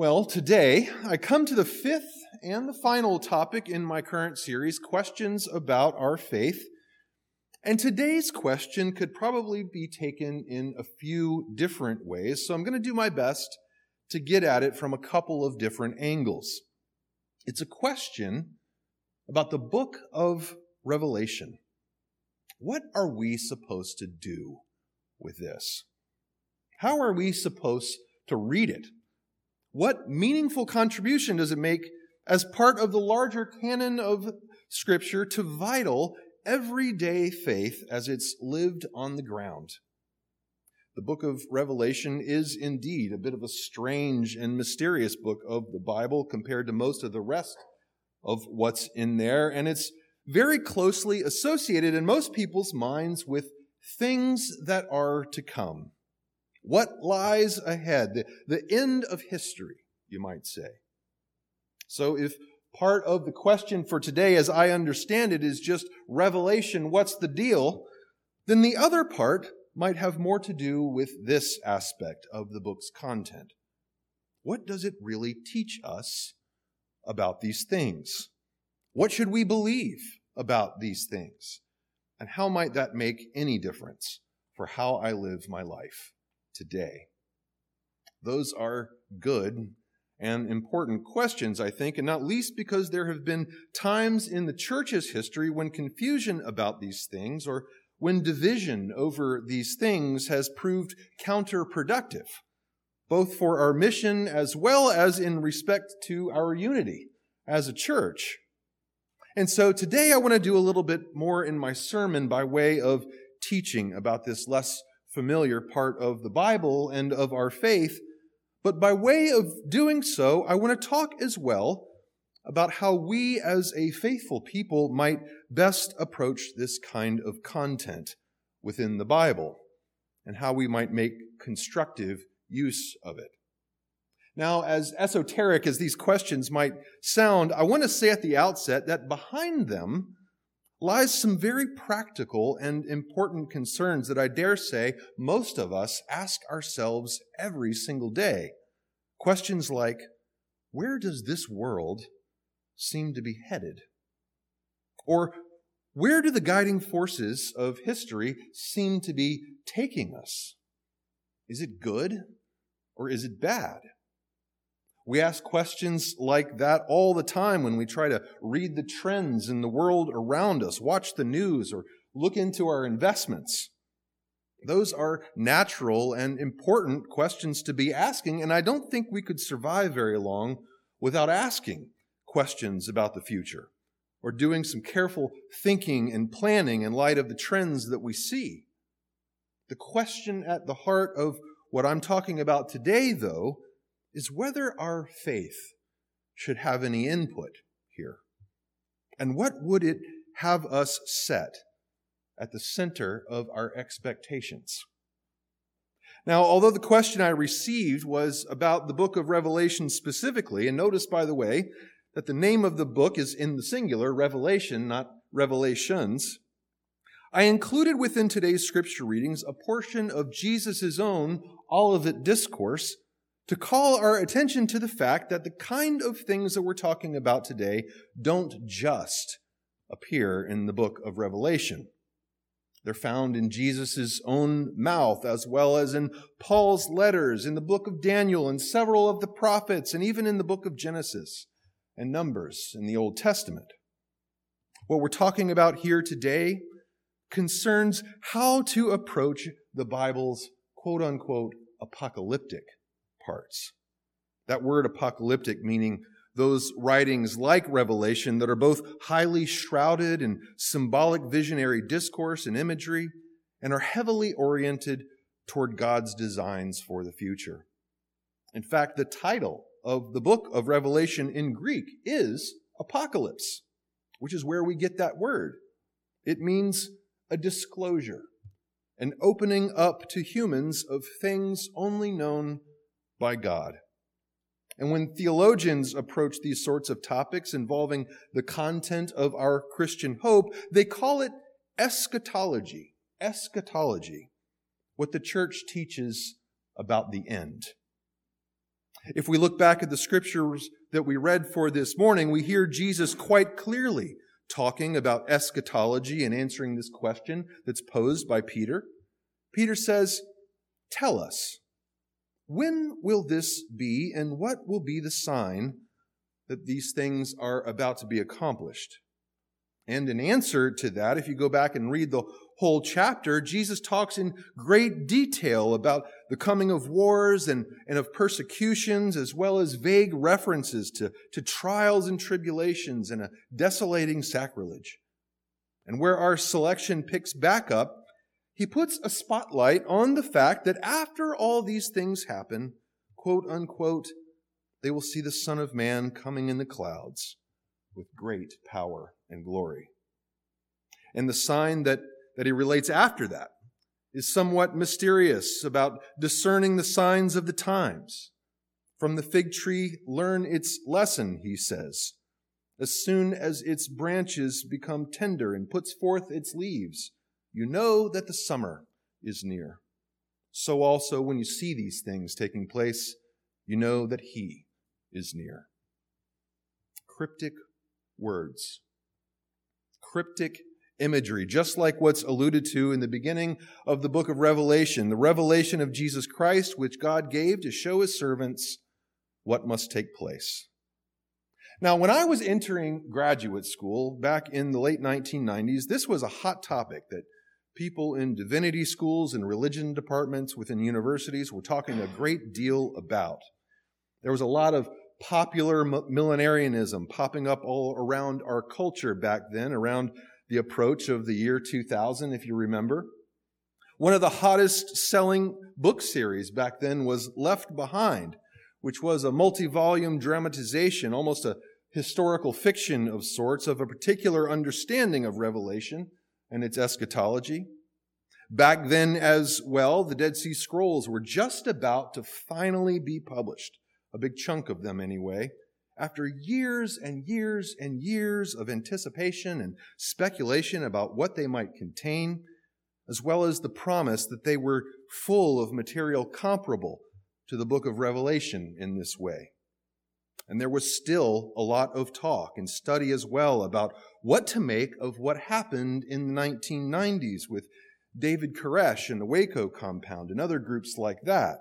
Well, today I come to the fifth and the final topic in my current series questions about our faith. And today's question could probably be taken in a few different ways, so I'm going to do my best to get at it from a couple of different angles. It's a question about the book of Revelation. What are we supposed to do with this? How are we supposed to read it? What meaningful contribution does it make as part of the larger canon of Scripture to vital, everyday faith as it's lived on the ground? The book of Revelation is indeed a bit of a strange and mysterious book of the Bible compared to most of the rest of what's in there, and it's very closely associated in most people's minds with things that are to come. What lies ahead? The, the end of history, you might say. So if part of the question for today, as I understand it, is just revelation, what's the deal? Then the other part might have more to do with this aspect of the book's content. What does it really teach us about these things? What should we believe about these things? And how might that make any difference for how I live my life? Today? Those are good and important questions, I think, and not least because there have been times in the church's history when confusion about these things or when division over these things has proved counterproductive, both for our mission as well as in respect to our unity as a church. And so today I want to do a little bit more in my sermon by way of teaching about this less familiar part of the Bible and of our faith. But by way of doing so, I want to talk as well about how we as a faithful people might best approach this kind of content within the Bible and how we might make constructive use of it. Now, as esoteric as these questions might sound, I want to say at the outset that behind them lies some very practical and important concerns that I dare say most of us ask ourselves every single day. Questions like, where does this world seem to be headed? Or, where do the guiding forces of history seem to be taking us? Is it good or is it bad? We ask questions like that all the time when we try to read the trends in the world around us, watch the news, or look into our investments. Those are natural and important questions to be asking, and I don't think we could survive very long without asking questions about the future or doing some careful thinking and planning in light of the trends that we see. The question at the heart of what I'm talking about today, though, is whether our faith should have any input here. And what would it have us set at the center of our expectations? Now, although the question I received was about the book of Revelation specifically, and notice, by the way, that the name of the book is in the singular, Revelation, not Revelations, I included within today's scripture readings a portion of Jesus' own Olivet Discourse to call our attention to the fact that the kind of things that we're talking about today don't just appear in the book of Revelation. They're found in Jesus' own mouth, as well as in Paul's letters, in the book of Daniel, and several of the prophets, and even in the book of Genesis and Numbers in the Old Testament. What we're talking about here today concerns how to approach the Bible's quote unquote apocalyptic parts. That word apocalyptic meaning those writings like Revelation that are both highly shrouded in symbolic visionary discourse and imagery and are heavily oriented toward God's designs for the future. In fact, the title of the book of Revelation in Greek is Apocalypse, which is where we get that word. It means a disclosure, an opening up to humans of things only known by God. And when theologians approach these sorts of topics involving the content of our Christian hope, they call it eschatology. Eschatology. What the church teaches about the end. If we look back at the scriptures that we read for this morning, we hear Jesus quite clearly talking about eschatology and answering this question that's posed by Peter. Peter says, Tell us, when will this be, and what will be the sign that these things are about to be accomplished? And in answer to that, if you go back and read the whole chapter, Jesus talks in great detail about the coming of wars and, and of persecutions, as well as vague references to, to trials and tribulations and a desolating sacrilege. And where our selection picks back up, he puts a spotlight on the fact that after all these things happen, quote unquote, they will see the Son of Man coming in the clouds with great power and glory. And the sign that that he relates after that is somewhat mysterious about discerning the signs of the times. From the fig tree, learn its lesson, he says. As soon as its branches become tender and puts forth its leaves, you know that the summer is near. So also, when you see these things taking place, you know that he is near. Cryptic words. Cryptic imagery, just like what's alluded to in the beginning of the book of Revelation, the revelation of Jesus Christ, which God gave to show his servants what must take place. Now, when I was entering graduate school back in the late 1990s, this was a hot topic that people in divinity schools and religion departments within universities were talking a great deal about. There was a lot of popular millenarianism popping up all around our culture back then, around the approach of the year 2000, if you remember. One of the hottest selling book series back then was Left Behind, which was a multi volume dramatization, almost a historical fiction of sorts, of a particular understanding of Revelation and its eschatology. Back then, as well, the Dead Sea Scrolls were just about to finally be published, a big chunk of them anyway after years and years and years of anticipation and speculation about what they might contain, as well as the promise that they were full of material comparable to the book of Revelation in this way. And there was still a lot of talk and study as well about what to make of what happened in the 1990s with David Koresh and the Waco compound and other groups like that.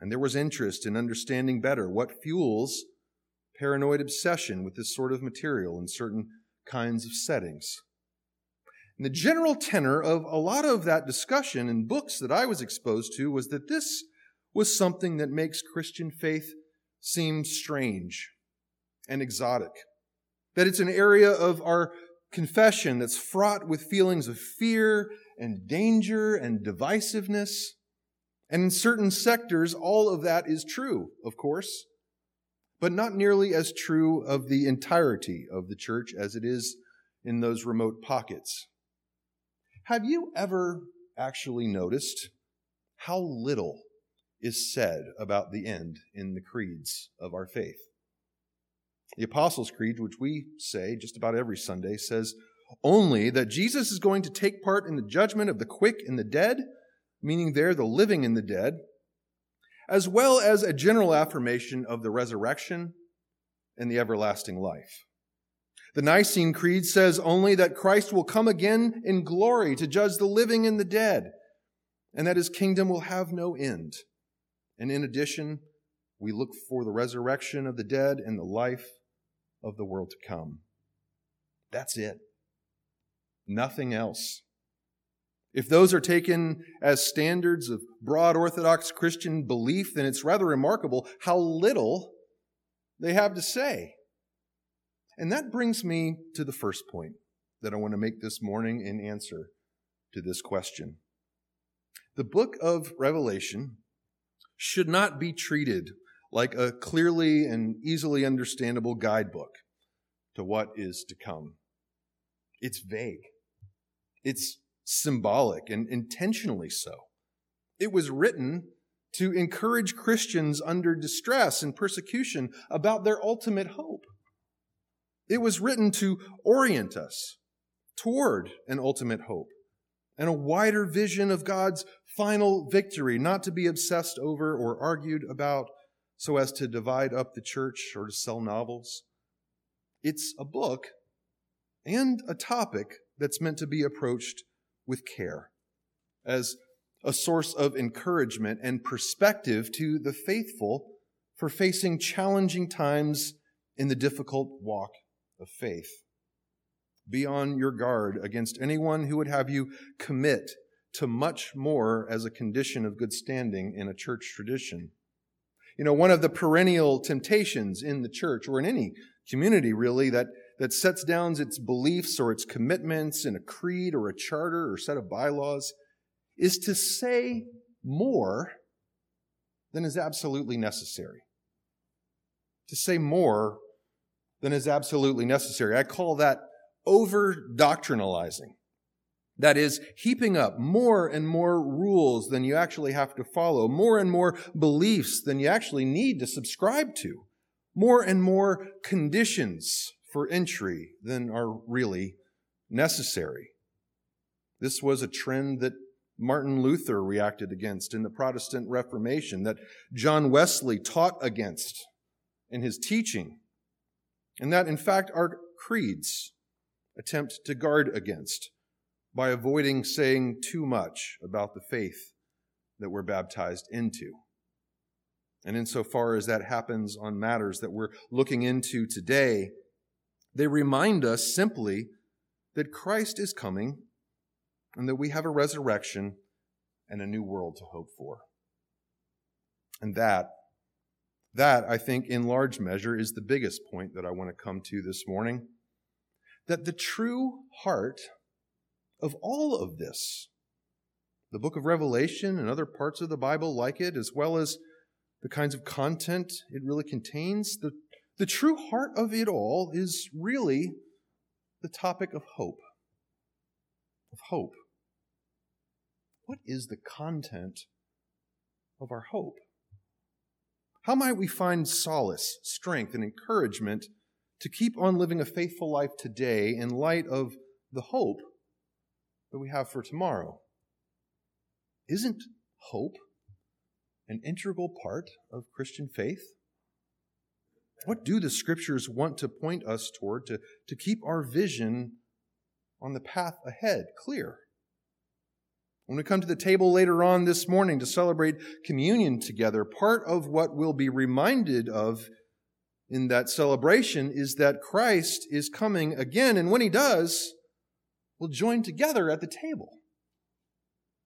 And there was interest in understanding better what fuels paranoid obsession with this sort of material in certain kinds of settings. And the general tenor of a lot of that discussion in books that I was exposed to was that this was something that makes Christian faith seem strange and exotic. That it's an area of our confession that's fraught with feelings of fear and danger and divisiveness. And in certain sectors, all of that is true, of course but not nearly as true of the entirety of the church as it is in those remote pockets. Have you ever actually noticed how little is said about the end in the creeds of our faith? The Apostles' Creed, which we say just about every Sunday, says only that Jesus is going to take part in the judgment of the quick and the dead, meaning there the living and the dead, as well as a general affirmation of the resurrection and the everlasting life. The Nicene Creed says only that Christ will come again in glory to judge the living and the dead, and that his kingdom will have no end. And in addition, we look for the resurrection of the dead and the life of the world to come. That's it. Nothing else. If those are taken as standards of broad Orthodox Christian belief, then it's rather remarkable how little they have to say. And that brings me to the first point that I want to make this morning in answer to this question. The book of Revelation should not be treated like a clearly and easily understandable guidebook to what is to come. It's vague. It's symbolic and intentionally so. It was written to encourage Christians under distress and persecution about their ultimate hope. It was written to orient us toward an ultimate hope and a wider vision of God's final victory, not to be obsessed over or argued about, so as to divide up the church or to sell novels. It's a book and a topic that's meant to be approached with care as a source of encouragement and perspective to the faithful for facing challenging times in the difficult walk of faith. Be on your guard against anyone who would have you commit to much more as a condition of good standing in a church tradition. You know, one of the perennial temptations in the church or in any community really that, that sets down its beliefs or its commitments in a creed or a charter or set of bylaws is to say more than is absolutely necessary. To say more than is absolutely necessary. I call that over doctrinalizing. That is, heaping up more and more rules than you actually have to follow, more and more beliefs than you actually need to subscribe to, more and more conditions for entry than are really necessary. This was a trend that Martin Luther reacted against in the Protestant Reformation, that John Wesley taught against in his teaching, and that in fact our creeds attempt to guard against by avoiding saying too much about the faith that we're baptized into. And insofar as that happens on matters that we're looking into today, they remind us simply that Christ is coming and that we have a resurrection and a new world to hope for. And that, that I think in large measure is the biggest point that I want to come to this morning. That the true heart of all of this, the book of Revelation and other parts of the Bible like it, as well as the kinds of content it really contains, the, the true heart of it all is really the topic of hope. Of hope. What is the content of our hope? How might we find solace, strength, and encouragement to keep on living a faithful life today in light of the hope that we have for tomorrow? Isn't hope an integral part of Christian faith? What do the scriptures want to point us toward to, to keep our vision on the path ahead clear? When we come to the table later on this morning to celebrate communion together, part of what we'll be reminded of in that celebration is that Christ is coming again, and when he does, we'll join together at the table.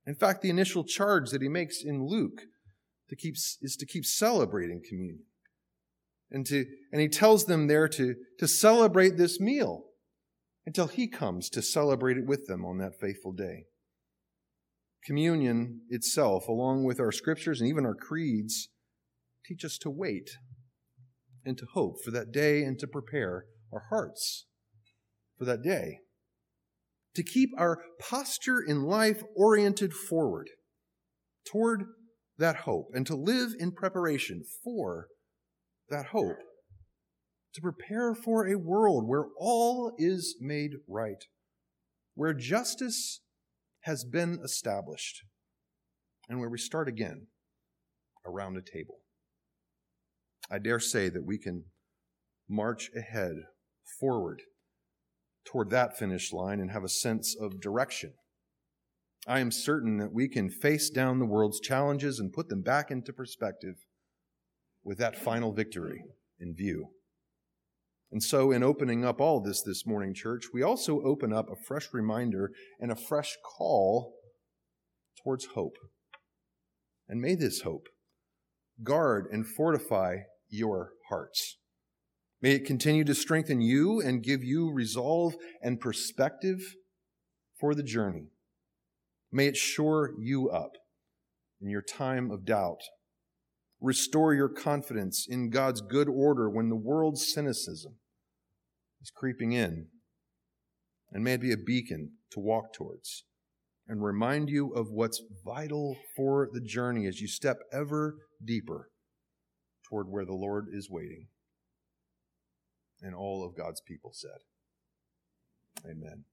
In fact, the initial charge that he makes in Luke to keep, is to keep celebrating communion. And, to, and he tells them there to, to celebrate this meal until he comes to celebrate it with them on that faithful day communion itself, along with our scriptures and even our creeds, teach us to wait and to hope for that day and to prepare our hearts for that day. To keep our posture in life oriented forward toward that hope and to live in preparation for that hope. To prepare for a world where all is made right, where justice has been established, and where we start again around a table. I dare say that we can march ahead, forward, toward that finish line and have a sense of direction. I am certain that we can face down the world's challenges and put them back into perspective with that final victory in view. And so, in opening up all this this morning, church, we also open up a fresh reminder and a fresh call towards hope. And may this hope guard and fortify your hearts. May it continue to strengthen you and give you resolve and perspective for the journey. May it shore you up in your time of doubt Restore your confidence in God's good order when the world's cynicism is creeping in. And may it be a beacon to walk towards and remind you of what's vital for the journey as you step ever deeper toward where the Lord is waiting. And all of God's people said, Amen.